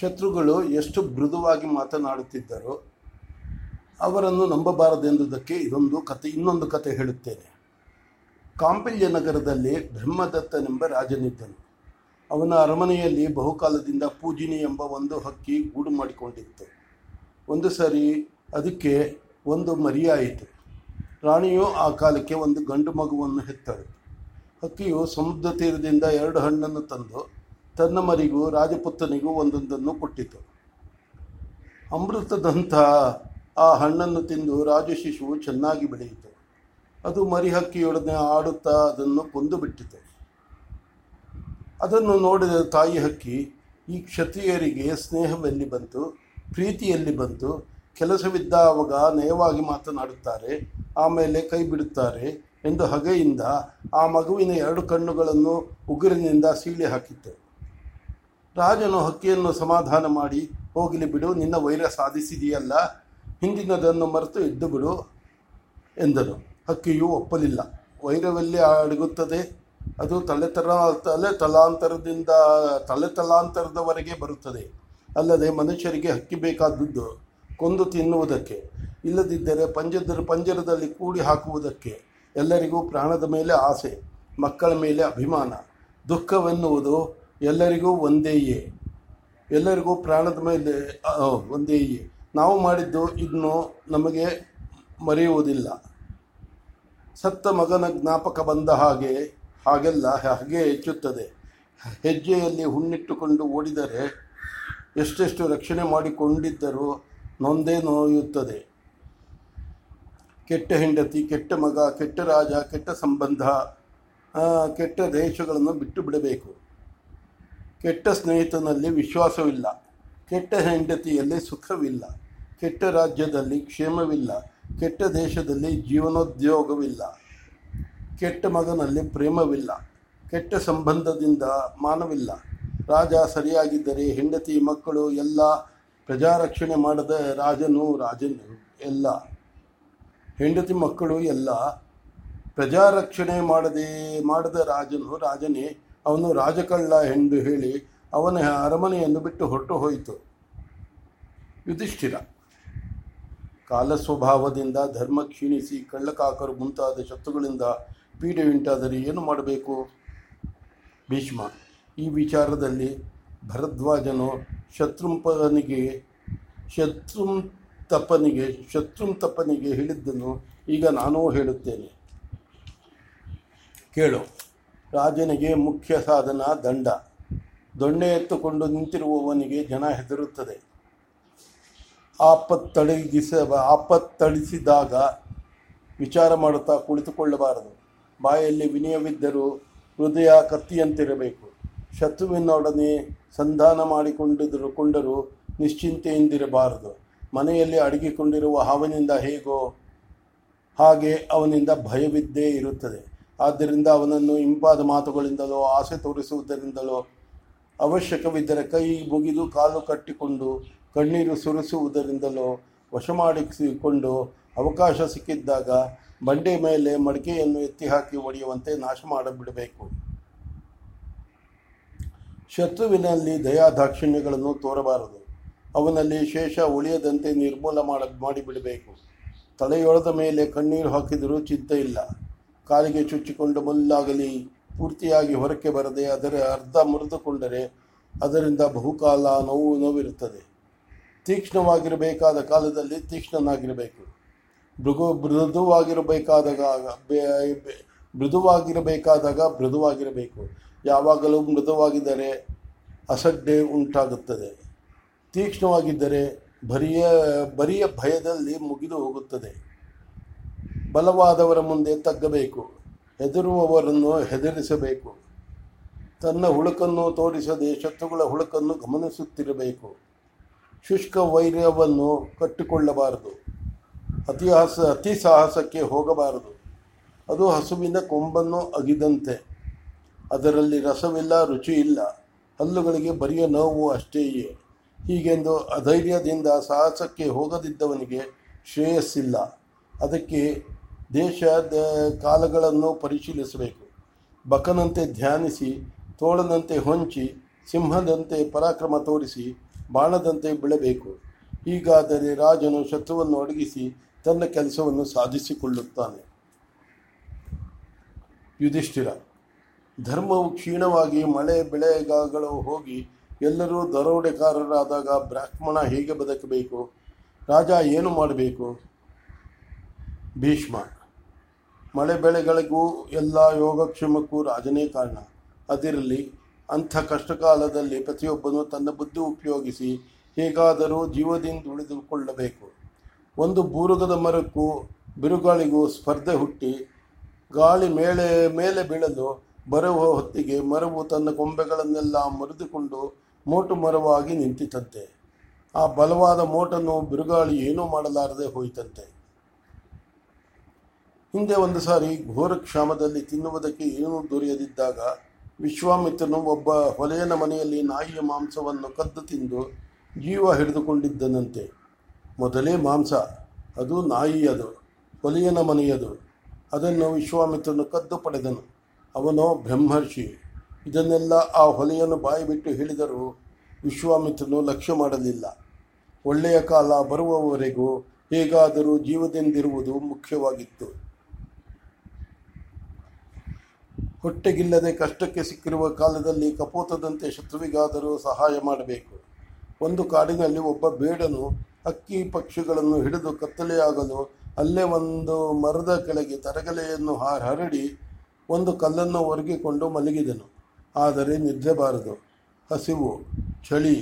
ಶತ್ರುಗಳು ಎಷ್ಟು ಮೃದುವಾಗಿ ಮಾತನಾಡುತ್ತಿದ್ದರೋ ಅವರನ್ನು ನಂಬಬಾರದೆಂದುದಕ್ಕೆ ಇದೊಂದು ಕತೆ, ಇನ್ನೊಂದು ಕತೆ ಹೇಳುತ್ತೇನೆ. ಕಾಂಪಿಲ್ಯ ನಗರದಲ್ಲಿ ಬ್ರಹ್ಮದತ್ತನೆಂಬ ರಾಜನಿದ್ದನು. ಅವನ ಅರಮನೆಯಲ್ಲಿ ಬಹುಕಾಲದಿಂದ ಪೂಜಿನಿ ಎಂಬ ಒಂದು ಹಕ್ಕಿ ಗೂಡು ಮಾಡಿಕೊಂಡಿತ್ತು. ಒಂದು ಸರಿ ಅದಕ್ಕೆ ಒಂದು ಮರಿಯಾಯಿತು ರಾಣಿಯು ಆ ಕಾಲಕ್ಕೆ ಒಂದು ಗಂಡು ಮಗುವನ್ನು ಹೆತ್ತಳು. ಹಕ್ಕಿಯು ಸಮುದ್ರ ತೀರದಿಂದ ಎರಡು ಹಣ್ಣನ್ನು ತಂದು ತನ್ನ ಮರಿಗೂ ರಾಜಪುತ್ರನಿಗೂ ಒಂದೊಂದನ್ನು ಕೊಟ್ಟಿತು. ಅಮೃತದಂಥ ಆ ಹಣ್ಣನ್ನು ತಿಂದು ರಾಜಶಿಶುವು ಚೆನ್ನಾಗಿ ಬೆಳೆಯಿತು. ಅದು ಮರಿ ಹಕ್ಕಿಯೊಡನೆ ಆಡುತ್ತಾ ಅದನ್ನು ಕೊಂದು ಬಿಟ್ಟಿತು. ಅದನ್ನು ನೋಡಿದ ತಾಯಿ ಹಕ್ಕಿ ಈ ಕ್ಷತ್ರಿಯರಿಗೆ ಸ್ನೇಹವೆಲ್ಲಿ ಬಂತು, ಪ್ರೀತಿಯಲ್ಲಿ ಬಂತು, ಕೆಲಸವಿದ್ದ ಅವಾಗ ನಯವಾಗಿ ಮಾತನಾಡುತ್ತಾರೆ, ಆಮೇಲೆ ಕೈ ಬಿಡುತ್ತಾರೆ ಎಂದು ಹಗೆಯಿಂದ ಆ ಮಗುವಿನ ಎರಡು ಕಣ್ಣುಗಳನ್ನು ಉಗುರಿನಿಂದ ಸೀಳಿ ಹಾಕಿತ್ತು. ರಾಜನು ಹಕ್ಕಿಯನ್ನು ಸಮಾಧಾನ ಮಾಡಿ, ಹೋಗಲಿ ಬಿಡು, ನಿನ್ನ ವೈರ ಸಾಧಿಸಿದೆಯಲ್ಲ, ಹಿಂದಿನದನ್ನು ಮರೆತು ಎದ್ದು ಬಿಡು ಎಂದನು. ಹಕ್ಕಿಯು ಒಪ್ಪಲಿಲ್ಲ. ವೈರವೆಲ್ಲಿ ಅಡಗುತ್ತದೆ? ಅದು ತಲೆ ತರ, ತಲೆ ತಲಾಂತರದಿಂದ, ತಲೆ ತಲಾಂತರದವರೆಗೆ ಬರುತ್ತದೆ. ಅಲ್ಲದೆ ಮನುಷ್ಯರಿಗೆ ಹಕ್ಕಿ ಬೇಕಾದದ್ದು ಕೊಂದು ತಿನ್ನುವುದಕ್ಕೆ, ಇಲ್ಲದಿದ್ದರೆ ಪಂಜದ ಪಂಜರದಲ್ಲಿ ಕೂಡಿ ಹಾಕುವುದಕ್ಕೆ ಎಲ್ಲರಿಗೂ ಪ್ರಾಣದ ಮೇಲೆ ಆಸೆ, ಮಕ್ಕಳ ಮೇಲೆ ಅಭಿಮಾನ, ದುಃಖವೆನ್ನುವುದು ಎಲ್ಲರಿಗೂ ಒಂದೇಯೇ ಎಲ್ಲರಿಗೂ ಪ್ರಾಣದ ಮೇಲೆ ಒಂದೇ ನಾವು ಮಾಡಿದ್ದು ಇನ್ನು ನಮಗೆ ಮರೆಯುವುದಿಲ್ಲ. ಸತ್ತ ಮಗನ ಜ್ಞಾಪಕ ಬಂದ ಹಾಗೆ, ಹಾಗೆಲ್ಲ ಹಾಗೆ ಹೆಚ್ಚುತ್ತದೆ. ಹೆಜ್ಜೆಯಲ್ಲಿ ಹುಣ್ಣಿಟ್ಟುಕೊಂಡು ಓಡಿದರೆ ಎಷ್ಟೆಷ್ಟು ರಕ್ಷಣೆ ಮಾಡಿಕೊಂಡಿದ್ದರೂ ನೊಂದೇ ನೋಯುತ್ತದೆ. ಕೆಟ್ಟ ಹೆಂಡತಿ, ಕೆಟ್ಟ ಮಗ, ಕೆಟ್ಟ ರಾಜ, ಕೆಟ್ಟ ಸಂಬಂಧ ಕೆಟ್ಟ ದೇಶಗಳನ್ನು ಬಿಟ್ಟು ಬಿಡಬೇಕು. ಕೆಟ್ಟ ಸ್ನೇಹಿತನಲ್ಲಿ ವಿಶ್ವಾಸವಿಲ್ಲ, ಕೆಟ್ಟ ಹೆಂಡತಿಯಲ್ಲಿ ಸುಖವಿಲ್ಲ, ಕೆಟ್ಟ ರಾಜ್ಯದಲ್ಲಿ ಕ್ಷೇಮವಿಲ್ಲ, ಕೆಟ್ಟ ದೇಶದಲ್ಲಿ ಜೀವನೋದ್ಯೋಗವಿಲ್ಲ, ಕೆಟ್ಟ ಮಗನಲ್ಲಿ ಪ್ರೇಮವಿಲ್ಲ, ಕೆಟ್ಟ ಸಂಬಂಧದಿಂದ ಮಾನವಿಲ್ಲ. ರಾಜ ಸರಿಯಾಗಿದ್ದರೆ ಹೆಂಡತಿ, ಮಕ್ಕಳು ಎಲ್ಲ ಪ್ರಜಾರಕ್ಷಣೆ ಮಾಡದ ರಾಜನು ರಾಜನು ಎಲ್ಲ. ಹೆಂಡತಿ, ಮಕ್ಕಳು ಎಲ್ಲ ಪ್ರಜಾರಕ್ಷಣೆ ಮಾಡದೆ, ಮಾಡದ ರಾಜನು ರಾಜನೇ. ಅವನು ರಾಜಕಳ್ಳ ಎಂದು ಹೇಳಿ ಅವನ ಅರಮನೆಯನ್ನು ಬಿಟ್ಟು ಹೊರಟು ಹೋಯಿತು. ಯುಧಿಷ್ಠಿರ ಕಾಲ ಸ್ವಭಾವದಿಂದ ಧರ್ಮ ಕ್ಷೀಣಿಸಿ ಕಳ್ಳಕಾಕರು ಮುಂತಾದ ಶತ್ರುಗಳಿಂದ ಪೀಡೆ ಉಂಟಾದರೆ ಏನು ಮಾಡಬೇಕು? ಭೀಷ್ಮ, ಈ ವಿಚಾರದಲ್ಲಿ ಭರದ್ವಾಜನು ಶತ್ರುಂಪನಿಗೆ, ಶತ್ರುಂತಪನಿಗೆ ಶತ್ರುಂತಪನಿಗೆ ಹೇಳಿದ್ದನ್ನು ಈಗ ನಾನೂ ಹೇಳುತ್ತೇನೆ. ಕೇಳು. ರಾಜನಿಗೆ ಮುಖ್ಯ ಸಾಧನ ದಂಡ. ದೊಣ್ಣೆ ಎತ್ತುಕೊಂಡು ನಿಂತಿರುವವನಿಗೆ ಜನ ಹೆದರುತ್ತದೆ. ಆಪತ್ತಡಗಿಸ ಆಪತ್ತಳಿಸಿದಾಗ ವಿಚಾರ ಮಾಡುತ್ತಾ ಕುಳಿತುಕೊಳ್ಳಬಾರದು. ಬಾಯಲ್ಲಿ ವಿನಯವಿದ್ದರೂ ಹೃದಯ ಕತ್ತಿಯಂತಿರಬೇಕು. ಶತ್ರುವಿನೊಡನೆ ಸಂಧಾನ ಮಾಡಿಕೊಂಡಿದ್ದರು ಕೊಂಡರೂ ನಿಶ್ಚಿಂತೆಯಿಂದಿರಬಾರದು. ಮನೆಯಲ್ಲಿ ಅಡಗಿಕೊಂಡಿರುವ ಹಾವನಿಂದ ಹೇಗೋ ಹಾಗೆ ಅವನಿಂದ ಭಯವಿದ್ದೇ ಇರುತ್ತದೆ. ಆದ್ದರಿಂದ ಅವನನ್ನು ಇಂಪಾದ ಮಾತುಗಳಿಂದಲೋ, ಆಸೆ ತೋರಿಸುವುದರಿಂದಲೋ ಅವಶ್ಯಕವಿದ್ದರೆ ಕೈ ಮುಗಿದು ಕಾಲು ಕಟ್ಟಿಕೊಂಡು, ಕಣ್ಣೀರು ಸುರಿಸುವುದರಿಂದಲೋ ವಶ ಮಾಡಿಸಿಕೊಂಡು ಅವಕಾಶ ಸಿಕ್ಕಿದ್ದಾಗ ಬಂಡೆ ಮೇಲೆ ಮಡಿಕೆಯನ್ನು ಎತ್ತಿ ಹಾಕಿ ಒಡೆಯುವಂತೆ ನಾಶ ಮಾಡಿಬಿಡಬೇಕು. ಶತ್ರುವಿನಲ್ಲಿ ದಯಾ ದಾಕ್ಷಿಣ್ಯಗಳನ್ನು ತೋರಬಾರದು. ಅವನಲ್ಲಿ ಶೇಷ ಉಳಿಯದಂತೆ ನಿರ್ಮೂಲ ಮಾಡ, ಮಾಡಿಬಿಡಬೇಕು. ತಲೆಯೊಳದ ಮೇಲೆ ಕಣ್ಣೀರು ಹಾಕಿದರೂ ಚಿಂತೆ ಇಲ್ಲ. ಕಾಲಿಗೆ ಚುಚ್ಚಿಕೊಂಡು ಮುಲ್ಲಾಗಲಿ, ಪೂರ್ತಿಯಾಗಿ ಹೊರಕ್ಕೆ ಬರದೆ ಅದರ ಅರ್ಧ ಮುರಿದುಕೊಂಡರೆ ಅದರಿಂದ ಬಹುಕಾಲ ನೋವು ನೋವಿರುತ್ತದೆ. ತೀಕ್ಷ್ಣವಾಗಿರಬೇಕಾದ ಕಾಲದಲ್ಲಿ ತೀಕ್ಷ್ಣನಾಗಿರಬೇಕು. ಮೃಗು ಮೃದುವಾಗಿರಬೇಕಾದಾಗ ಮೃದುವಾಗಿರಬೇಕಾದಾಗ ಮೃದುವಾಗಿರಬೇಕು. ಯಾವಾಗಲೂ ಮೃದುವಾಗಿದ್ದರೆ ಅಸಡ್ಡೆ ಉಂಟಾಗುತ್ತದೆ. ತೀಕ್ಷ್ಣವಾಗಿದ್ದರೆ ಬರಿಯ ಬರಿಯ ಭಯದಲ್ಲಿ ಮುಗಿದು ಹೋಗುತ್ತದೆ. ಬಲವಾದವರ ಮುಂದೆ ತಗ್ಗಬೇಕು. ಹೆದರುವವರನ್ನು ಹೆದರಿಸಬೇಕು. ತನ್ನ ಹುಳುಕನ್ನು ತೋರಿಸದೆ ಶತ್ರುಗಳ ಹುಳುಕನ್ನು ಗಮನಿಸುತ್ತಿರಬೇಕು. ಶುಷ್ಕ ವೈರ್ಯವನ್ನು ಕಟ್ಟಿಕೊಳ್ಳಬಾರದು. ಅತಿಹಾಸ ಅತಿ ಸಾಹಸಕ್ಕೆ ಹೋಗಬಾರದು. ಅದು ಹಸುವಿನ ಕೊಂಬನ್ನು ಅಗಿದಂತೆ. ಅದರಲ್ಲಿ ರಸವಿಲ್ಲ ರುಚಿ ಇಲ್ಲ ಹಲ್ಲುಗಳಿಗೆ ಬರಿಯ ನೋವು ಅಷ್ಟೇಯೇ. ಹೀಗೆಂದು ಅಧೈರ್ಯದಿಂದ ಸಾಹಸಕ್ಕೆ ಹೋಗದಿದ್ದವನಿಗೆ ಶ್ರೇಯಸ್ಸಿಲ್ಲ. ಅದಕ್ಕೆ ದೇಶದ ಕಾಲಗಳನ್ನು ಪರಿಶೀಲಿಸಬೇಕು. ಬಕನಂತೆ ಧ್ಯಾನಿಸಿ, ತೋಳನಂತೆ ಹೊಂಚಿ, ಸಿಂಹದಂತೆ ಪರಾಕ್ರಮ ತೋರಿಸಿ, ಬಾಣದಂತೆ ಬಿಳಬೇಕು. ಹೀಗಾದರೆ ರಾಜನು ಶತ್ರುವನ್ನು ಅಡಗಿಸಿ ತನ್ನ ಕೆಲಸವನ್ನು ಸಾಧಿಸಿಕೊಳ್ಳುತ್ತಾನೆ. ಯುಧಿಷ್ಠಿರ, ಧರ್ಮವು ಕ್ಷೀಣವಾಗಿ ಮಳೆ ಬೆಳೆಗಾಗಳು ಹೋಗಿ ಎಲ್ಲರೂ ದರೋಡೆಕಾರರಾದಾಗ ಬ್ರಾಹ್ಮಣ ಹೇಗೆ ಬದುಕಬೇಕು? ರಾಜ ಏನು ಮಾಡಬೇಕು? ಭೀಷ್ಮ. ಮಳೆ ಬೆಳೆಗಳಿಗೂ ಎಲ್ಲ ಯೋಗಕ್ಷೇಮಕ್ಕೂ ರಾಜನೇ ಕಾರಣ. ಅದಿರಲಿ, ಅಂಥ ಕಷ್ಟಕಾಲದಲ್ಲಿ ಪ್ರತಿಯೊಬ್ಬನು ತನ್ನ ಬುದ್ಧಿ ಉಪಯೋಗಿಸಿ ಹೇಗಾದರೂ ಜೀವದಿಂದ ಉಳಿದುಕೊಳ್ಳಬೇಕು. ಒಂದು ಬೂರುಗದ ಮರಕ್ಕೂ ಬಿರುಗಾಳಿಗೂ ಸ್ಪರ್ಧೆ ಹುಟ್ಟಿ ಗಾಳಿ ಮೇಲೆ ಮೇಲೆ ಬೀಳಲು ಬರುವ ಹೊತ್ತಿಗೆ ಮರವು ತನ್ನ ಕೊಂಬೆಗಳನ್ನೆಲ್ಲ ಮುರಿದುಕೊಂಡು ಮೋಟು ಮರವಾಗಿ ನಿಂತಿತಂತೆ. ಆ ಬಲವಾದ ಮೋಟನ್ನು ಬಿರುಗಾಳಿ ಏನೂ ಮಾಡಲಾರದೆ ಹೋಯಿತಂತೆ. ಹಿಂದೆ ಒಂದು ಸಾರಿ ಘೋರ ಕ್ಷಾಮದಲ್ಲಿ ತಿನ್ನುವುದಕ್ಕೆ ಏನೂ ದೊರೆಯದಿದ್ದಾಗ ವಿಶ್ವಾಮಿತ್ರನು ಒಬ್ಬ ಹೊಲೆಯನ ಮನೆಯಲ್ಲಿ ನಾಯಿಯ ಮಾಂಸವನ್ನು ಕದ್ದು ತಿಂದು ಜೀವ ಹಿಡಿದುಕೊಂಡಿದ್ದನಂತೆ. ಮೊದಲೇ ಮಾಂಸ, ಅದು ನಾಯಿಯದು, ಹೊಲೆಯನ ಮನೆಯದು. ಅದನ್ನು ವಿಶ್ವಾಮಿತ್ರನು ಕದ್ದು ಪಡೆದನು. ಅವನೋ ಬ್ರಹ್ಮರ್ಷಿ. ಇದನ್ನೆಲ್ಲ ಆ ಹೊಲೆಯನ್ನು ಬಾಯಿ ಬಿಟ್ಟು ಹೇಳಿದರೂ ವಿಶ್ವಾಮಿತ್ರನು ಲಕ್ಷ್ಯ ಮಾಡಲಿಲ್ಲ. ಒಳ್ಳೆಯ ಕಾಲ ಬರುವವರೆಗೂ ಹೇಗಾದರೂ ಜೀವದಿಂದಿರುವುದು ಮುಖ್ಯವಾಗಿತ್ತು. ಹೊಟ್ಟೆಗಿಲ್ಲದೆ ಕಷ್ಟಕ್ಕೆ ಸಿಕ್ಕಿರುವ ಕಾಲದಲ್ಲಿ ಕಪೋತದಂತೆ ಶತ್ರುವಿಗಾದರೂ ಸಹಾಯ ಮಾಡಬೇಕು. ಒಂದು ಕಾಡಿನಲ್ಲಿ ಒಬ್ಬ ಬೇಡನು ಅಕ್ಕಿ ಪಕ್ಷಿಗಳನ್ನು ಹಿಡಿದು ಕತ್ತಲೆಯಾಗಲು ಅಲ್ಲೇ ಒಂದು ಮರದ ಕೆಳಗೆ ತರಗಲೆಯನ್ನು ಹರಡಿ ಒಂದು ಕಲ್ಲನ್ನು ಒರಗಿಕೊಂಡು ಮಲಗಿದನು. ಆದರೆ ನಿದ್ರೆ ಬಾರದು. ಹಸಿವು, ಚಳಿ,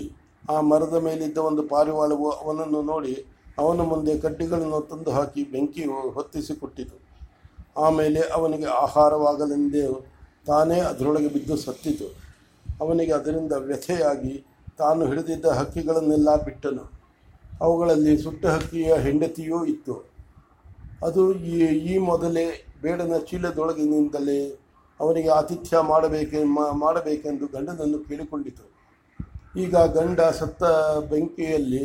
ಆ ಮರದ ಮೇಲಿದ್ದ ಒಂದು ಪಾರಿವಾಳವು ಅವನನ್ನು ನೋಡಿ ಅವನ ಮುಂದೆ ಕಡ್ಡಿಗಳನ್ನು ತಂದು ಹಾಕಿ ಬೆಂಕಿ ಹೊತ್ತಿಸಿಕೊಟ್ಟಿತು ಆಮೇಲೆ ಅವನಿಗೆ ಆಹಾರವಾಗಲೆಂದೇ ತಾನೇ ಅದರೊಳಗೆ ಬಿದ್ದು ಸತ್ತಿತು. ಅವನಿಗೆ ಅದರಿಂದ ವ್ಯಥೆಯಾಗಿ ತಾನು ಹಿಡಿದಿದ್ದ ಹಕ್ಕಿಗಳನ್ನೆಲ್ಲ ಬಿಟ್ಟನು. ಅವುಗಳಲ್ಲಿ ಸುಟ್ಟ ಹಕ್ಕಿಯ ಹೆಂಡತಿಯೂ ಇತ್ತು. ಅದು ಈ ಈ ಮೊದಲೇ ಬೇಡನ ಚೀಲದೊಳಗಿನಿಂದಲೇ ಅವನಿಗೆ ಆತಿಥ್ಯ ಮಾಡಬೇಕೆ ಮಾಡಬೇಕೆಂದು ಗಂಡನನ್ನು ಕೇಳಿಕೊಂಡಿತು. ಈಗ ಗಂಡ ಸತ್ತ ಬೆಂಕಿಯಲ್ಲಿ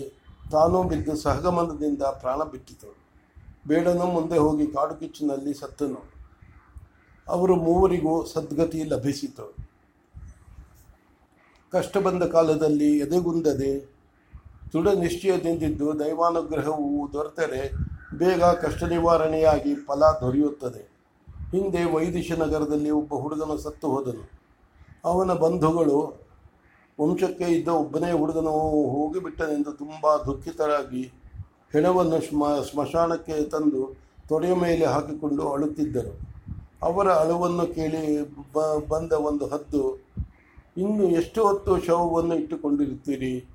ತಾನೂ ಬಿದ್ದು ಸಹಗಮನದಿಂದ ಪ್ರಾಣ ಬಿಟ್ಟಿತು. ಬೇಡನು ಮುಂದೆ ಹೋಗಿ ಕಾಡು ಕಿಚ್ಚಿನಲ್ಲಿ ಸತ್ತನು. ಅವರು ಮೂವರಿಗೂ ಸದ್ಗತಿ ಲಭಿಸಿತು. ಕಷ್ಟ ಬಂದ ಕಾಲದಲ್ಲಿ ಎದೆಗುಂದದೆ ದೃಢ ನಿಶ್ಚಯದಿಂದಿದ್ದು ದೈವಾನುಗ್ರಹವು ದೊರೆತರೆ, ಬೇಗ ಕಷ್ಟ ನಿವಾರಣೆಯಾಗಿ ಫಲ ದೊರೆಯುತ್ತದೆ. ಹಿಂದೆ ವೈದಿಶ ನಗರದಲ್ಲಿ ಒಬ್ಬ ಹುಡುಗನು ಸತ್ತು ಹೋದನು. ಅವನ ಬಂಧುಗಳು ವಂಶಕ್ಕೆ ಇದ್ದ ಒಬ್ಬನೇ ಹುಡುಗನು ಹೋಗಿಬಿಟ್ಟನೆಂದು ತುಂಬ ದುಃಖಿತರಾಗಿ ಹೆಣವನ್ನು ಸ್ಮ, ಸ್ಮಶಾನಕ್ಕೆ ತಂದು ತೊಡೆಯ ಮೇಲೆ ಹಾಕಿಕೊಂಡು ಅಳುತ್ತಿದ್ದರು. ಅವರ ಅಳುವನ್ನು ಕೇಳಿ ಬ, ಬಂದ ಒಂದು ಹದ್ದು, ಇನ್ನು ಎಷ್ಟು ಹೊತ್ತು ಶವವನ್ನು ಇಟ್ಟುಕೊಂಡಿರುತ್ತೀರಿ?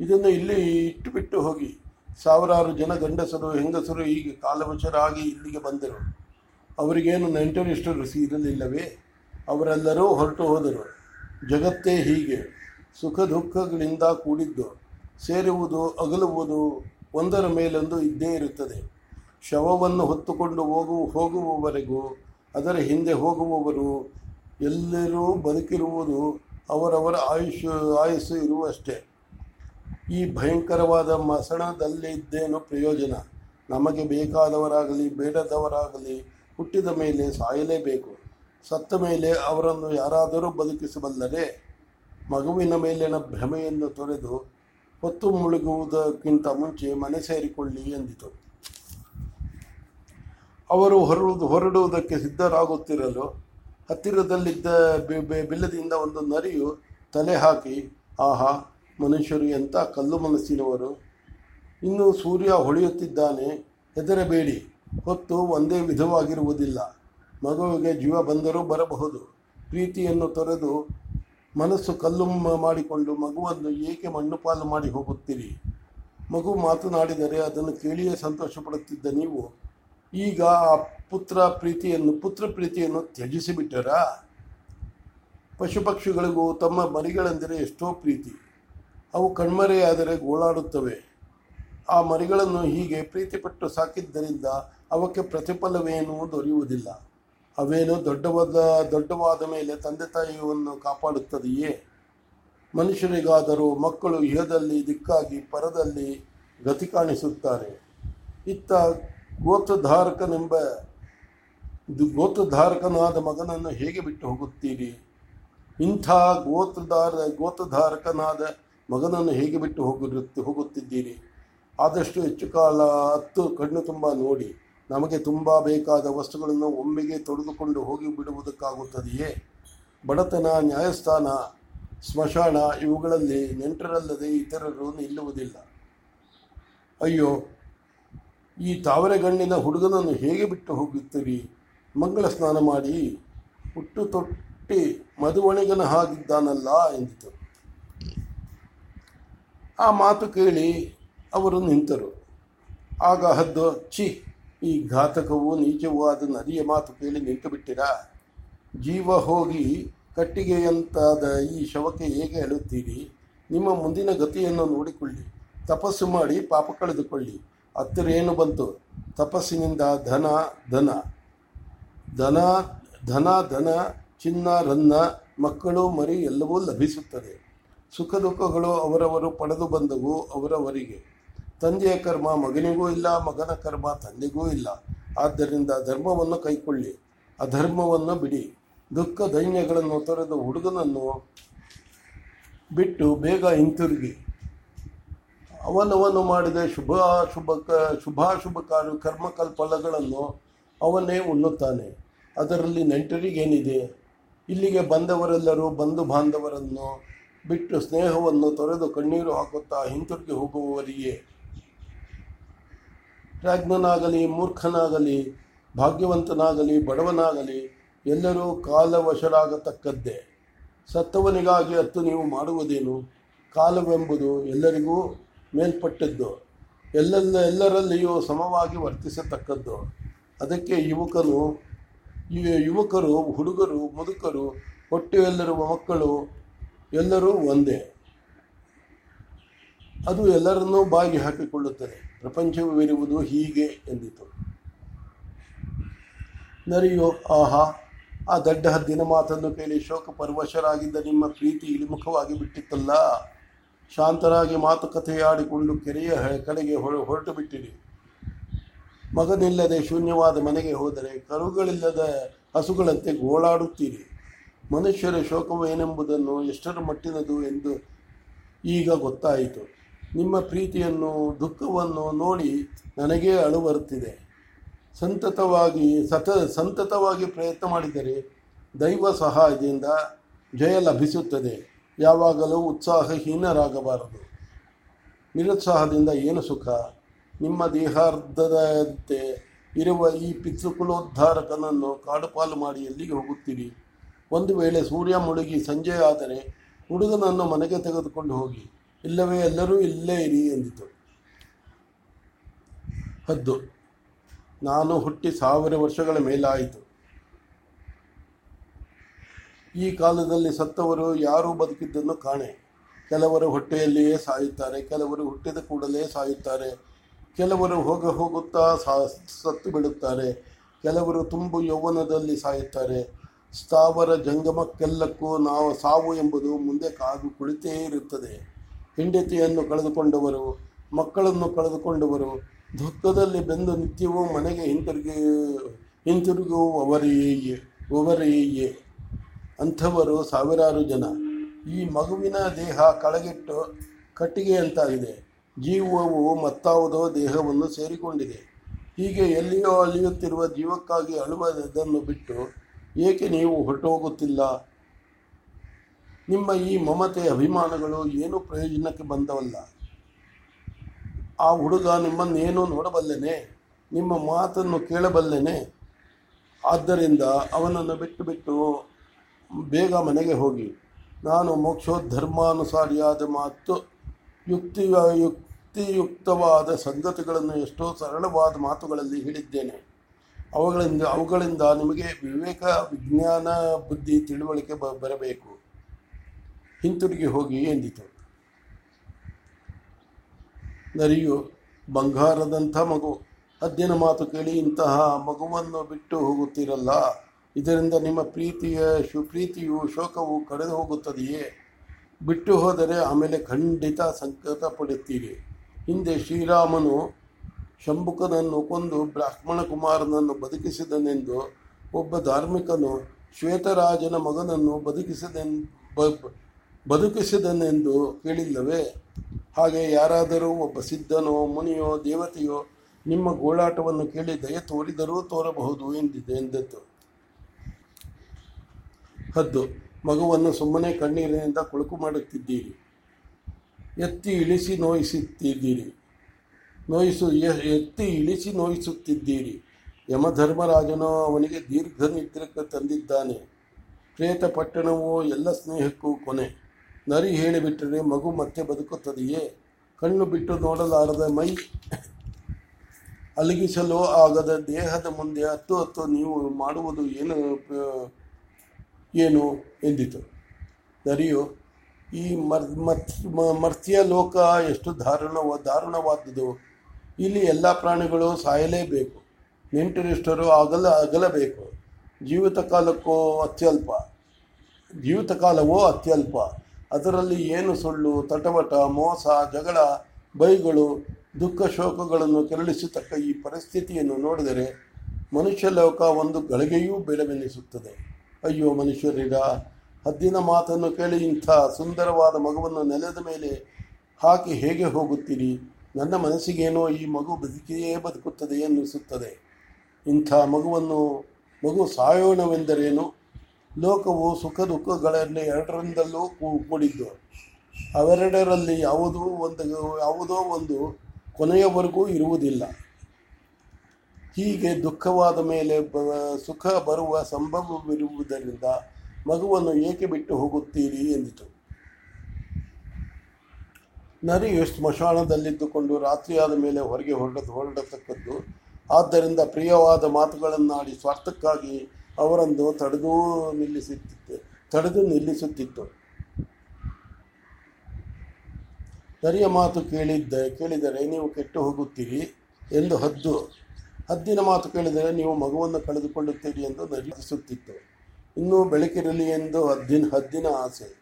ಇದನ್ನು ಇಲ್ಲಿ ಇಟ್ಟುಬಿಟ್ಟು ಹೋಗಿ. ಸಾವಿರಾರು ಜನ ಗಂಡಸರು, ಹೆಂಗಸರು ಹೀಗೆ ಕಾಲವಶರಾಗಿ ಇಲ್ಲಿಗೆ ಬಂದರು. ಅವರಿಗೇನು ನೆಂಟರಿಷ್ಟರು ಇರಲಿಲ್ಲವೇ? ಅವರೆಲ್ಲರೂ ಹೊರಟು ಹೋದರು. ಜಗತ್ತೇ ಹೀಗೆ. ಸುಖ ದುಃಖಗಳಿಂದ ಕೂಡಿದ್ದು. ಸೇರುವುದು, ಅಗಲುವುದು ಒಂದರ ಮೇಲೊಂದು ಇದ್ದೇ ಇರುತ್ತದೆ. ಶವವನ್ನು ಹೊತ್ತುಕೊಂಡು ಹೋಗು, ಹೋಗುವವರೆಗೂ ಅದರ ಹಿಂದೆ ಹೋಗುವವರು ಎಲ್ಲರೂ ಬದುಕಿರುವುದು ಅವರವರ ಆಯುಷ್, ಆಯುಸ್ಸು ಇರುವಷ್ಟೇ. ಈ ಭಯಂಕರವಾದ ಮಸಣದಲ್ಲಿದ್ದೇನು ಪ್ರಯೋಜನ? ನಮಗೆ ಬೇಕಾದವರಾಗಲಿ, ಬೇಡದವರಾಗಲಿ ಹುಟ್ಟಿದ ಮೇಲೆ ಸಾಯಲೇಬೇಕು. ಸತ್ತ ಮೇಲೆ ಅವರನ್ನು ಯಾರಾದರೂ ಬದುಕಿಸಬಲ್ಲರೆ? ಮಗುವಿನ ಮೇಲಿನ ಭ್ರಮೆಯನ್ನು ತೊರೆದು ಹೊತ್ತು ಮುಳುಗುವುದಕ್ಕಿಂತ ಮುಂಚೆ ಮನೆ ಸೇರಿಕೊಳ್ಳಿ ಎಂದಿತು. ಅವರು ಹೊರಡುವುದು, ಹೊರಡುವುದಕ್ಕೆ ಸಿದ್ಧರಾಗುತ್ತಿರಲು ಹತ್ತಿರದಲ್ಲಿದ್ದ ಬಿಲ್ಲದಿಂದ ಒಂದು ನರಿಯು ತಲೆ ಹಾಕಿ, ಆಹಾ, ಮನುಷ್ಯರು ಎಂಥ ಕಲ್ಲು ಮನಸ್ಸಿನವರು. ಇನ್ನು ಸೂರ್ಯ ಹೊಳೆಯುತ್ತಿದ್ದಾನೆ, ಹೆದರಬೇಡಿ. ಹೊತ್ತು ಒಂದೇ ವಿಧವಾಗಿರುವುದಿಲ್ಲ. ಮಗುವಿಗೆ ಜೀವ ಬಂದರೂ ಬರಬಹುದು. ಪ್ರೀತಿಯನ್ನು ತೊರೆದು ಮನಸ್ಸು ಕಲ್ಲು ಮಾಡಿಕೊಂಡು ಮಗುವನ್ನು ಏಕೆ ಮಣ್ಣು ಪಾಲು ಮಾಡಿ ಹೋಗುತ್ತೀರಿ? ಮಗು ಮಾತನಾಡಿದರೆ ಅದನ್ನು ಕೇಳಿಯೇ ಸಂತೋಷಪಡುತ್ತಿದ್ದ ನೀವು ಈಗ ಆ ಪುತ್ರ ಪ್ರೀತಿಯನ್ನು ಪುತ್ರ ಪ್ರೀತಿಯನ್ನು ತ್ಯಜಿಸಿಬಿಟ್ಟರ? ಪಶು ಪಕ್ಷಿಗಳಿಗೂ ತಮ್ಮ ಮರಿಗಳೆಂದರೆ ಎಷ್ಟೋ ಪ್ರೀತಿ. ಅವು ಕಣ್ಮರೆಯಾದರೆ ಗೋಳಾಡುತ್ತವೆ. ಆ ಮರಿಗಳನ್ನು ಹೀಗೆ ಪ್ರೀತಿಪಟ್ಟು ಸಾಕಿದ್ದರಿಂದ ಅವಕ್ಕೆ ಪ್ರತಿಫಲವೇನೂ ದೊರೆಯುವುದಿಲ್ಲ ಅವೇನು ದೊಡ್ಡವಾದ ದೊಡ್ಡವಾದ ಮೇಲೆ ತಂದೆ ತಾಯಿಯನ್ನು ಕಾಪಾಡುತ್ತದೆಯೇ? ಮನುಷ್ಯರಿಗಾದರೂ ಮಕ್ಕಳು ಇಹದಲ್ಲಿ ದಿಕ್ಕಾಗಿ ಪರದಲ್ಲಿ ಗತಿ ಕಾಣಿಸುತ್ತಾರೆ. ಇತ್ತ ಗೋತ್ರಧಾರಕನೆಂಬ ಗೋತ್ರಧಾರಕನಾದ ಮಗನನ್ನು ಹೇಗೆ ಬಿಟ್ಟು ಹೋಗುತ್ತೀರಿ? ಇಂಥ ಗೋತ್ರಧಾರ ಗೋತ್ರಧಾರಕನಾದ ಮಗನನ್ನು ಹೇಗೆ ಬಿಟ್ಟು ಹೋಗಿರುತ್ತೆ ಹೋಗುತ್ತಿದ್ದೀರಿ? ಆದಷ್ಟು ಹೆಚ್ಚು ಕಾಲ ಹತ್ತು ಕಣ್ಣು ತುಂಬ ನೋಡಿ, ನಮಗೆ ತುಂಬ ಬೇಕಾದ ವಸ್ತುಗಳನ್ನು ಒಮ್ಮೆಗೆ ತೊಡೆದುಕೊಂಡು ಹೋಗಿ ಬಿಡುವುದಕ್ಕಾಗುತ್ತದೆಯೇ? ಬಡತನ, ನ್ಯಾಯಸ್ಥಾನ, ಸ್ಮಶಾನ ಇವುಗಳಲ್ಲಿ ನೆಂಟರಲ್ಲದೆ ಇತರರು ನಿಲ್ಲುವುದಿಲ್ಲ. ಅಯ್ಯೋ ಈ ತಾವರೆಗಣ್ಣಿನ ಹುಡುಗನನ್ನು ಹೇಗೆ ಬಿಟ್ಟು ಹೋಗುತ್ತೀರಿ ಮಂಗಳ ಸ್ನಾನ ಮಾಡಿ ಹುಟ್ಟು ತೊಟ್ಟಿ ಮದುವಣಿಗನ ಹಾಗಿದ್ದಾನಲ್ಲ ಎಂದಿತು. ಆ ಮಾತು ಕೇಳಿ ಅವರು ನಿಂತರು. ಆಗ ಹದ್ದು, ಛಿ, ಈ ಘಾತಕವೂ ನೀಚವೂ ಆದ ನದಿಯ ಮಾತು ಕೇಳಿ ನಿಂತು ಬಿಟ್ಟಿರಾ? ಜೀವ ಹೋಗಿ ಕಟ್ಟಿಗೆಯಂತಾದ ಈ ಶವಕ್ಕೆ ಹೇಗೆ ಹೇಳುತ್ತೀರಿ ನಿಮ್ಮ ಮುಂದಿನ ಗತಿಯನ್ನು ನೋಡಿಕೊಳ್ಳಿ. ತಪಸ್ಸು ಮಾಡಿ ಪಾಪ ಕಳೆದುಕೊಳ್ಳಿ. ಹತ್ತಿರ ಏನು ಬಂತು? ತಪಸ್ಸಿನಿಂದ ಧನ ಧನ. ಧನ ಧನ ಧನ, ಚಿನ್ನ, ರನ್ನ, ಮಕ್ಕಳು, ಮರಿ ಎಲ್ಲವೂ ಲಭಿಸುತ್ತದೆ. ಸುಖ ದುಃಖಗಳು ಅವರವರು ಪಡೆದು ಬಂದವು ಅವರವರಿಗೆ. ತಂದೆಯ ಕರ್ಮ ಮಗನಿಗೂ ಇಲ್ಲ, ಮಗನ ಕರ್ಮ ತಂದೆಗೂ ಇಲ್ಲ. ಆದ್ದರಿಂದ ಧರ್ಮವನ್ನು ಕೈಕೊಳ್ಳಿ, ಅಧರ್ಮವನ್ನು ಬಿಡಿ. ದುಃಖ ದೈನ್ಯಗಳನ್ನು ತೊರೆದು ಹುಡುಗನನ್ನು ಬಿಟ್ಟು ಬೇಗ ಹಿಂತಿರುಗಿ. ಅವನವನು ಮಾಡಿದ ಶುಭ ಶುಭ, ಶುಭಾಶುಭ ಕಾರ್ಯ ಕರ್ಮಕಲ್ಪಲಗಳನ್ನು ಅವನೇ ಉಣ್ಣುತ್ತಾನೆ. ಅದರಲ್ಲಿ ನೆಂಟರಿಗೇನಿದೆ? ಇಲ್ಲಿಗೆ ಬಂದವರೆಲ್ಲರೂ ಬಂಧು ಬಾಂಧವರನ್ನು ಬಿಟ್ಟು ಸ್ನೇಹವನ್ನು ತೊರೆದು ಕಣ್ಣೀರು ಹಾಕುತ್ತಾ ಹಿಂತಿರುಗಿ ಹೋಗುವವರಿಗೆ ಪ್ರಾಜ್ಞನಾಗಲಿ ಮೂರ್ಖನಾಗಲಿ, ಭಾಗ್ಯವಂತನಾಗಲಿ, ಬಡವನಾಗಲಿ, ಎಲ್ಲರೂ ಕಾಲವಶರಾಗತಕ್ಕದ್ದೇ. ಸತ್ತವನಿಗಾಗಿ ಅತ್ತು ನೀವು ಮಾಡುವುದೇನು? ಕಾಲವೆಂಬುದು ಎಲ್ಲರಿಗೂ ಮೇಲ್ಪಟ್ಟದ್ದು. ಎಲ್ಲೆಲ್ಲ, ಎಲ್ಲರಲ್ಲಿಯೂ ಸಮವಾಗಿ ವರ್ತಿಸತಕ್ಕದ್ದು. ಅದಕ್ಕೆ ಯುವಕನು, ಯು- ಯುವಕರು, ಹುಡುಗರು, ಮುದುಕರು ಹೊಟ್ಟೆಯಲ್ಲಿರುವ ಮಕ್ಕಳು, ಎಲ್ಲರೂ ಒಂದೇ. ಅದು ಎಲ್ಲರನ್ನೂ ಬಾಗಿ ಹಾಕಿಕೊಳ್ಳುತ್ತದೆ. ಪ್ರಪಂಚವಿರುವುದು ಹೀಗೆ ಎಂದಿತು. ನರಿಯೋ, ಆಹಾ, ಆ ದಡ್ಡ ಹದ್ದಿನ ಮಾತನ್ನು ಕೇಳಿ ಶೋಕ ಪರವಶರಾಗಿದ್ದ ನಿಮ್ಮ ಪ್ರೀತಿ ಇಳಿಮುಖವಾಗಿ ಬಿಟ್ಟಿತ್ತಲ್ಲ? ಶಾಂತರಾಗಿ ಮಾತುಕತೆಯಾಡಿಕೊಂಡು ಕೆರೆಯ ಕಡೆಗೆ ಹೊರ- ಹೊರಟು ಬಿಟ್ಟಿರಿ. ಮಗನಿಲ್ಲದೆ ಶೂನ್ಯವಾದ ಮನೆಗೆ ಹೋದರೆ ಕರುಗಳಿಲ್ಲದ ಹಸುಗಳಂತೆ ಗೋಳಾಡುತ್ತೀರಿ. ಮನುಷ್ಯರ ಶೋಕವೇನೆಂಬುದನ್ನು ಎಷ್ಟರ ಮಟ್ಟಿನದು ಎಂದು ಈಗ ಗೊತ್ತಾಯಿತು. ನಿಮ್ಮ ಪ್ರೀತಿಯನ್ನು, ದುಃಖವನ್ನು ನೋಡಿ ನನಗೇ ಅಳು ಬರುತ್ತಿದೆ ಸಂತತವಾಗಿ, ಸತ, ಸಂತತವಾಗಿ ಪ್ರಯತ್ನ ಮಾಡಿದರೆ ದೈವ ಸಹಾಯದಿಂದ ಜಯ ಲಭಿಸುತ್ತದೆ. ಯಾವಾಗಲೂ ಉತ್ಸಾಹಹೀನರಾಗಬಾರದು ನಿರುತ್ಸಾಹದಿಂದ ಏನು ಸುಖ? ನಿಮ್ಮ ದೇಹಾರ್ಧದಂತೆ ಇರುವ ಈ ಪಿತೃಕುಲೋದ್ಧಾರಕನನ್ನು ಕಾಡುಪಾಲು ಮಾಡಿ ಎಲ್ಲಿಗೆ ಹೋಗುತ್ತೀರಿ? ಒಂದು ವೇಳೆ ಸೂರ್ಯ ಮುಳುಗಿ ಸಂಜೆ ಆದರೆ ಹುಡುಗನನ್ನು ಮನೆಗೆ ತೆಗೆದುಕೊಂಡು ಹೋಗಿ, ಇಲ್ಲವೇ ಎಲ್ಲರೂ ಇಲ್ಲೇ ಇರಿ ಎಂದಿತು. ಹದ್ದು, ನಾನು ಹುಟ್ಟಿ ಸಾವಿರ ವರ್ಷಗಳ ಮೇಲಾಯಿತು. ಈ ಕಾಲದಲ್ಲಿ ಸತ್ತವರು ಯಾರೂ ಬದುಕಿದ್ದನ್ನು ಕಾಣೆ. ಕೆಲವರು ಹೊಟ್ಟೆಯಲ್ಲಿಯೇ ಸಾಯುತ್ತಾರೆ, ಕೆಲವರು ಹುಟ್ಟಿದ ಕೂಡಲೇ ಸಾಯುತ್ತಾರೆ, ಕೆಲವರು ಹೋಗ ಹೋಗುತ್ತಾ ಸಾ, ಸತ್ತು ಬಿಡುತ್ತಾರೆ, ಕೆಲವರು ತುಂಬು ಯೌವನದಲ್ಲಿ ಸಾಯುತ್ತಾರೆ. ಸ್ಥಾವರ ಜಂಗಮಕ್ಕೆಲ್ಲಕ್ಕೂ ನಾವು ಸಾವು ಎಂಬುದು ಮುಂದೆ ಕಾದು ಕುಳಿತೇ ಇರುತ್ತದೆ. ಹೆಂಡತಿಯನ್ನು ಕಳೆದುಕೊಂಡವರು, ಮಕ್ಕಳನ್ನು ಕಳೆದುಕೊಂಡವರು, ದುಃಖದಲ್ಲಿ ಬೆಂದು ನಿತ್ಯವೂ ಮನೆಗೆ ಹಿಂತಿರುಗಿ, ಹಿಂತಿರುಗುವವರೆಯೇ, ಅವರೆಯೇ. ಅಂಥವರು ಸಾವಿರಾರು ಜನ. ಈ ಮಗುವಿನ ದೇಹ ಕಳಗಿಟ್ಟು ಕಟ್ಟಿಗೆಯಂತಾಗಿದೆ ಜೀವವು ಮತ್ತಾವುದೋ ದೇಹವನ್ನು ಸೇರಿಕೊಂಡಿದೆ. ಹೀಗೆ ಎಲ್ಲಿಯೋ ಅಲಿಯುತ್ತಿರುವ ಜೀವಕ್ಕಾಗಿ ಅಳುವುದನ್ನು ಬಿಟ್ಟು ಏಕೆ ನೀವು ಹೊರಟೋಗುತ್ತಿಲ್ಲ? ನಿಮ್ಮ ಈ ಮಮತೆ ಅಭಿಮಾನಗಳು ಏನು ಪ್ರಯೋಜನಕ್ಕೆ ಬಂದವಲ್ಲ? ಆ ಹುಡುಗ ನಿಮ್ಮನ್ನೇನು ನೋಡಬಲ್ಲೆನೆ? ನಿಮ್ಮ ಮಾತನ್ನು ಕೇಳಬಲ್ಲೆನೆ? ಆದ್ದರಿಂದ ಅವನನ್ನು ಬಿಟ್ಟು ಬಿಟ್ಟು ಬೇಗ ಮನೆಗೆ ಹೋಗಿ, ನಾನು ಮೋಕ್ಷೋಧರ್ಮಾನುಸಾರಿಯಾದ ಮಾತು, ಯುಕ್ತಿ, ಯುಕ್ತಿಯುಕ್ತವಾದ ಸಂಗತಿಗಳನ್ನು ಎಷ್ಟೋ ಸರಳವಾದ ಮಾತುಗಳಲ್ಲಿ ಹೇಳಿದ್ದೇನೆ. ಅವುಗಳಿಂದ ಅವುಗಳಿಂದ ನಿಮಗೆ ವಿವೇಕ, ವಿಜ್ಞಾನ, ಬುದ್ಧಿ ತಿಳುವಳಿಕೆ ಬ, ಬರಬೇಕು. ಹಿಂತಿರುಗಿ ಹೋಗಿ, ಎಂದಿತು. ನರಿಯು, ಬಂಗಾರದಂಥ ಮಗು, ಅದ್ದಿನ ಮಾತು ಕೇಳಿ ಇಂತಹ ಮಗುವನ್ನು ಬಿಟ್ಟು ಹೋಗುತ್ತೀರಲ್ಲ. ಇದರಿಂದ ನಿಮ್ಮ ಪ್ರೀತಿಯ ಶು ಪ್ರೀತಿಯು ಶೋಕವು ಕಳೆದು ಹೋಗುತ್ತದೆಯೇ? ಬಿಟ್ಟು ಹೋದರೆ ಆಮೇಲೆ ಖಂಡಿತ ಸಂಕಟ ಪಡುತ್ತೀರಿ ಹಿಂದೆ ಶ್ರೀರಾಮನು ಶಂಭುಕನನ್ನು ಕೊಂದು ಬ್ರಾಹ್ಮಣ ಕುಮಾರನನ್ನು ಬದುಕಿಸಿದನೆಂದು ಒಬ್ಬ ಧಾರ್ಮಿಕನು ಶ್ವೇತರಾಜನ ಮಗನನ್ನು ಬದುಕಿಸಿದೆನ್ ಬದುಕಿಸಿದನೆಂದು ಕೇಳಿಲ್ಲವೇ? ಹಾಗೆ ಯಾರಾದರೂ ಒಬ್ಬ ಸಿದ್ಧನೋ, ಮುನಿಯೋ, ದೇವತೆಯೋ ನಿಮ್ಮ ಗೋಳಾಟವನ್ನು ಕೇಳಿ ದಯ ತೋರಿದರೂ ತೋರಬಹುದು ಎಂದಿದೆ ಎಂದದ್ದು ಹದ್ದು ಮಗುವನ್ನು ಸುಮ್ಮನೆ ಕಣ್ಣೀರಿನಿಂದ ಕುಳುಕು ಮಾಡುತ್ತಿದ್ದೀರಿ. ಎತ್ತಿ ಇಳಿಸಿ ನೋಯಿಸುತ್ತಿದ್ದೀರಿ. ನೋಯಿಸು ಎತ್ತಿ ಇಳಿಸಿ ನೋಯಿಸುತ್ತಿದ್ದೀರಿ. ಯಮಧರ್ಮರಾಜನು ಅವನಿಗೆ ದೀರ್ಘ ನಿದ್ರಕ್ಕೆ ತಂದಿದ್ದಾನೆ. ಪ್ರೇತ ಪಟ್ಟಣವೋ ಎಲ್ಲ ಸ್ನೇಹಕ್ಕೂ ಕೊನೆ. ನರಿ ಹೇಳಿಬಿಟ್ಟರೆ ಮಗು ಮತ್ತೆ ಬದುಕುತ್ತದೆಯೇ? ಕಣ್ಣು ಬಿಟ್ಟು ನೋಡಲಾರದ ಮೈ ಅಲಗಿಸಲು ಆಗದ ದೇಹದ ಮುಂದೆ ಹತ್ತು ಹತ್ತು ನೀವು ಮಾಡುವುದು ಏನು ಏನು ಎಂದಿತು? ನರಿಯು, ಈ ಮರ್ ಮತ್ ಮರ್ತ್ಯ ಲೋಕ ಎಷ್ಟು ದಾರುಣವ ದಾರುಣವಾದುದು ಇಲ್ಲಿ ಎಲ್ಲ ಪ್ರಾಣಿಗಳು ಸಾಯಲೇಬೇಕು. ನೆಂಟರಿಷ್ಟರು ಅಗಲ, ಅಗಲಬೇಕು. ಜೀವಿತ ಕಾಲಕ್ಕೂ ಅತ್ಯಲ್ಪ. ಜೀವಿತ ಕಾಲವೋ ಅತ್ಯಲ್ಪ. ಅದರಲ್ಲಿ ಏನು ಸುಳ್ಳು, ತಟವಟ, ಮೋಸ, ಜಗಳ, ಬೈಗಳು, ದುಃಖ ಶೋಕಗಳನ್ನು ಕೆರಳಿಸತಕ್ಕ ಈ ಪರಿಸ್ಥಿತಿಯನ್ನು ನೋಡಿದರೆ ಮನುಷ್ಯ ಲೋಕ ಒಂದು ಗಳಿಗೆಯೂ ಬೇಡವೆನಿಸುತ್ತದೆ. ಅಯ್ಯೋ ಮನುಷ್ಯರಿಗ, ಹದ್ದಿನ ಮಾತನ್ನು ಕೇಳಿ ಇಂಥ ಸುಂದರವಾದ ಮಗುವನ್ನು ನೆಲದ ಮೇಲೆ ಹಾಕಿ ಹೇಗೆ ಹೋಗುತ್ತೀರಿ? ನನ್ನ ಮನಸ್ಸಿಗೇನೋ ಈ ಮಗು ಬದುಕಿಯೇ ಬದುಕುತ್ತದೆ ಎನ್ನಿಸುತ್ತದೆ. ಇಂಥ ಮಗುವನ್ನು, ಮಗು ಸಾಯೋಣವೆಂದರೇನು? ಲೋಕವು ಸುಖ ದುಃಖಗಳಲ್ಲಿ ಎರಡರಿಂದಲೂ ಕೂಡಿದ್ದು. ಅವೆರಡರಲ್ಲಿ ಯಾವುದೋ ಒಂದು ಯಾವುದೋ ಒಂದು ಕೊನೆಯವರೆಗೂ ಇರುವುದಿಲ್ಲ. ಹೀಗೆ ದುಃಖವಾದ ಮೇಲೆ ಬ- ಸುಖ ಬರುವ ಸಂಭವವಿರುವುದರಿಂದ ಮಗುವನ್ನು ಏಕೆ ಬಿಟ್ಟು ಹೋಗುತ್ತೀರಿ ಎಂದಿತು. ನರಿಯು ಸ್ಮಶಾನದಲ್ಲಿದ್ದುಕೊಂಡು ರಾತ್ರಿಯಾದ ಮೇಲೆ ಹೊರಗೆ ಹೊರಡ, ಹೊರಡತಕ್ಕದ್ದು. ಆದ್ದರಿಂದ ಪ್ರಿಯವಾದ ಮಾತುಗಳನ್ನಾಡಿ ಸ್ವಾರ್ಥಕ್ಕಾಗಿ ಅವರನ್ನು ತಡೆದು ನಿಲ್ಲಿಸುತ್ತಿತ್ತು ತಡೆದು ನಿಲ್ಲಿಸುತ್ತಿತ್ತು. ನರಿಯ ಮಾತು ಕೇಳಿದ್ದ, ಕೇಳಿದರೆ, ನೀವು ಕೆಟ್ಟು ಹೋಗುತ್ತೀರಿ ಎಂದು ಹದ್ದು. ಹದ್ದಿನ ಮಾತು ಕೇಳಿದರೆ ನೀವು ಮಗುವನ್ನು ಕಳೆದುಕೊಳ್ಳುತ್ತೀರಿ ಎಂದು ನರಿಸುತ್ತಿತ್ತು ಇನ್ನೂ ಬೆಳಕಿರಲಿ ಎಂದು ಹದ್ದಿನ ಹದ್ದಿನ ಆಸೆ,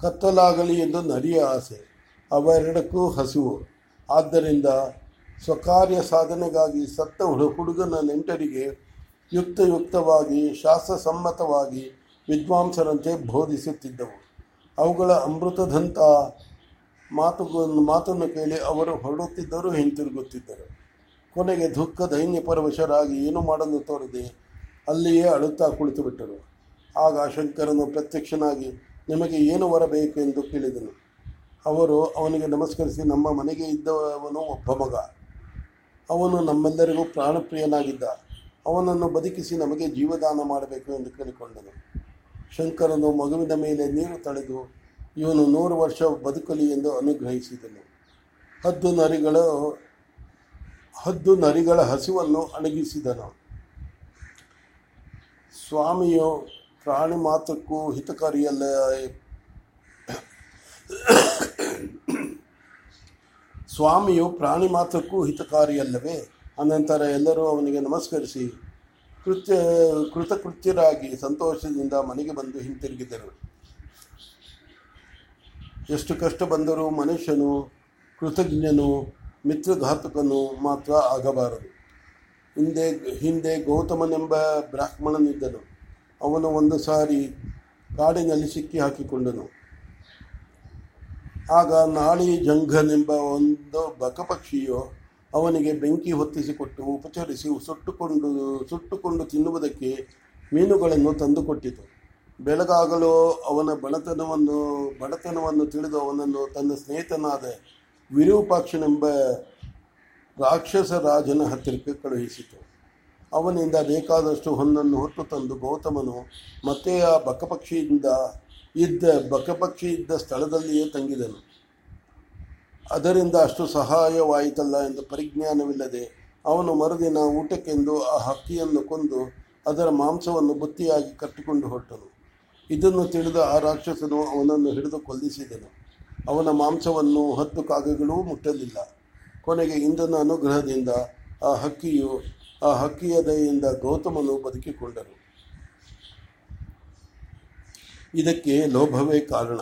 ಕತ್ತಲಾಗಲಿ ಎಂದು ನರಿಯ ಆಸೆ, ಅವೆರಡಕ್ಕೂ ಹಸಿವು. ಆದ್ದರಿಂದ ಸ್ವಕಾರ್ಯ ಸಾಧನೆಗಾಗಿ ಸತ್ತ ಹುಡು- ಹುಡುಗನ ನೆಂಟರಿಗೆ ಯುಕ್ತಯುಕ್ತವಾಗಿ ಶಾಸ್ತ್ರಸಮ್ಮತವಾಗಿ ವಿದ್ವಾಂಸರಂತೆ ಬೋಧಿಸುತ್ತಿದ್ದವು. ಅವುಗಳ ಅಮೃತದಂಥ ಮಾತುಗಳನ್ನು ಮಾತನ್ನು ಕೇಳಿ ಅವರು ಹೊರಡುತ್ತಿದ್ದರು ಹಿಂತಿರುಗುತ್ತಿದ್ದರು. ಕೊನೆಗೆ ದುಃಖ ದೈನ್ಯ ಪರವಶರಾಗಿ ಏನು ಮಾಡಲು ತೋರದೆ ಅಲ್ಲಿಯೇ ಅಳುತ್ತಾ ಕುಳಿತು ಬಿಟ್ಟರು. ಆಗ ಶಂಕರನು ಪ್ರತ್ಯಕ್ಷನಾಗಿ, ನಿಮಗೆ ಏನು ಬರಬೇಕು ಎಂದು ಕೇಳಿದನು. ಅವರು, ಅವನಿಗೆ ನಮಸ್ಕರಿಸಿ, ನಮ್ಮ ಮನೆಗೆ ಇದ್ದವನು ಒಬ್ಬ ಮಗ. ಅವನು ನಮ್ಮೆಲ್ಲರಿಗೂ ಪ್ರಾಣಪ್ರಿಯನಾಗಿದ್ದ. ಅವನನ್ನು ಬದುಕಿಸಿ ನಮಗೆ ಜೀವದಾನ ಮಾಡಬೇಕು ಎಂದು ಕೇಳಿಕೊಂಡನು. ಶಂಕರನು ಮಗುವಿನ ಮೇಲೆ ನೀರು ತಳೆದು, ಇವನು ನೂರು ವರ್ಷ ಬದುಕಲಿ ಎಂದು ಅನುಗ್ರಹಿಸಿದನು. ಹದ್ದು ನರಿಗಳು ಹದ್ದು ನರಿಗಳ ಹಸಿವನ್ನು ಅಣಗಿಸಿದನು. ಸ್ವಾಮಿಯು ಪ್ರಾಣಿ ಮಾತ್ರಕ್ಕೂ ಹಿತಕಾರಿಯಲ್ಲ. ಸ್ವಾಮಿಯು ಪ್ರಾಣಿ ಮಾತ್ರಕ್ಕೂ ಹಿತಕಾರಿಯಲ್ಲವೇ? ಅನಂತರ ಎಲ್ಲರೂ ಅವನಿಗೆ ನಮಸ್ಕರಿಸಿ, ಕೃತ್ಯ, ಕೃತಕೃತ್ಯರಾಗಿ ಸಂತೋಷದಿಂದ ಮನೆಗೆ ಬಂದು ಹಿಂತಿರುಗಿದರು. ಎಷ್ಟು ಕಷ್ಟ ಬಂದರೂ ಮನುಷ್ಯನು ಕೃತಜ್ಞನು. ಮಿತ್ರಘಾತಕನು ಮಾತ್ರ ಆಗಬಾರದು. ಹಿಂದೆ ಹಿಂದೆ ಗೌತಮನೆಂಬ ಬ್ರಾಹ್ಮಣನಿದ್ದನು. ಅವನು ಒಂದು ಸಾರಿ ಕಾಡಿನಲ್ಲಿ ಸಿಕ್ಕಿ ಹಾಕಿಕೊಂಡನು. ಆಗ ನಾಳಿ ಜಂಘನೆಂಬ ಒಂದು ಬಕಪಕ್ಷಿಯು ಅವನಿಗೆ ಬೆಂಕಿ ಹೊತ್ತಿಸಿಕೊಟ್ಟು ಉಪಚರಿಸಿ ಸುಟ್ಟುಕೊಂಡು ಸುಟ್ಟುಕೊಂಡು ತಿನ್ನುವುದಕ್ಕೆ ಮೀನುಗಳನ್ನು ತಂದುಕೊಟ್ಟಿತು. ಬೆಳಗಾಗಲು ಅವನ ಬಡತನವನ್ನು ಬಡತನವನ್ನು ತಿಳಿದು ಅವನನ್ನು ತನ್ನ ಸ್ನೇಹಿತನಾದ ವಿರೂಪಾಕ್ಷನೆಂಬ ರಾಕ್ಷಸ ರಾಜನ ಹತ್ತಿರಕ್ಕೆ ಕಳುಹಿಸಿತು. ಅವನಿಂದ ಬೇಕಾದಷ್ಟು ಹೊನ್ನನ್ನು ಹೊತ್ತು ತಂದು ಗೌತಮನು ಮತ್ತೆ ಆ ಬಕಪಕ್ಷಿಯಿಂದ ಇದ್ದ ಬಕಪಕ್ಷಿ ಇದ್ದ ಸ್ಥಳದಲ್ಲಿಯೇ ತಂಗಿದನು. ಅದರಿಂದ ಅಷ್ಟು ಸಹಾಯವಾಯಿತಲ್ಲ ಎಂದು ಪರಿಜ್ಞಾನವಿಲ್ಲದೆ ಅವನು ಮರುದಿನ ಊಟಕ್ಕೆಂದು ಆ ಹಕ್ಕಿಯನ್ನು ಕೊಂದು ಅದರ ಮಾಂಸವನ್ನು ಬುತ್ತಿಯಾಗಿ ಕಟ್ಟಿಕೊಂಡು ಹೊರಟನು ಇದನ್ನು ತಿಳಿದ ಆ ರಾಕ್ಷಸನು ಅವನನ್ನು ಹಿಡಿದು ಕೊಲ್ಲಿಸಿದನು. ಅವನ ಮಾಂಸವನ್ನು ಹತ್ತು ಕಾಗೆಗಳು ಮುಟ್ಟಲಿಲ್ಲ. ಕೊನೆಗೆ ಇಂದ್ರನ ಅನುಗ್ರಹದಿಂದ ಆ ಹಕ್ಕಿಯು ಆ ಹಕ್ಕಿಯ ದಯೆಯಿಂದ ಗೌತಮನು ಬದುಕಿಕೊಂಡರು. ಇದಕ್ಕೆ ಲೋಭವೇ ಕಾರಣ.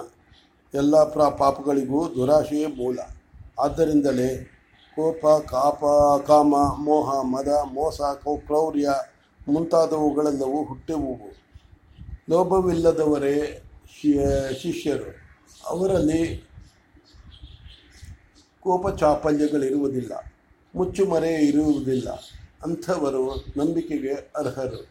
ಎಲ್ಲ ಪ್ರಾ ಪಾಪಗಳಿಗೂ ದುರಾಶೆಯೇ ಮೂಲ. ಆದ್ದರಿಂದಲೇ ಕೋಪ, ಕಾಪ, ಕಾಮ, ಮೋಹ, ಮದ, ಮೋಸ, ಕೌ- ಕ್ರೌರ್ಯ ಮುಂತಾದವುಗಳೆಲ್ಲವೂ ಹುಟ್ಟೆವು ಲೋಭವಿಲ್ಲದವರೇ ಶಿಷ್ಯರು. ಅವರಲ್ಲಿ ಕೋಪ ಚಾಪಲ್ಯಗಳಿರುವುದಿಲ್ಲ ಮುಚ್ಚುಮರೆ ಇರುವುದಿಲ್ಲ ಅಂಥವರು ನಂಬಿಕೆಗೆ ಅರ್ಹರು.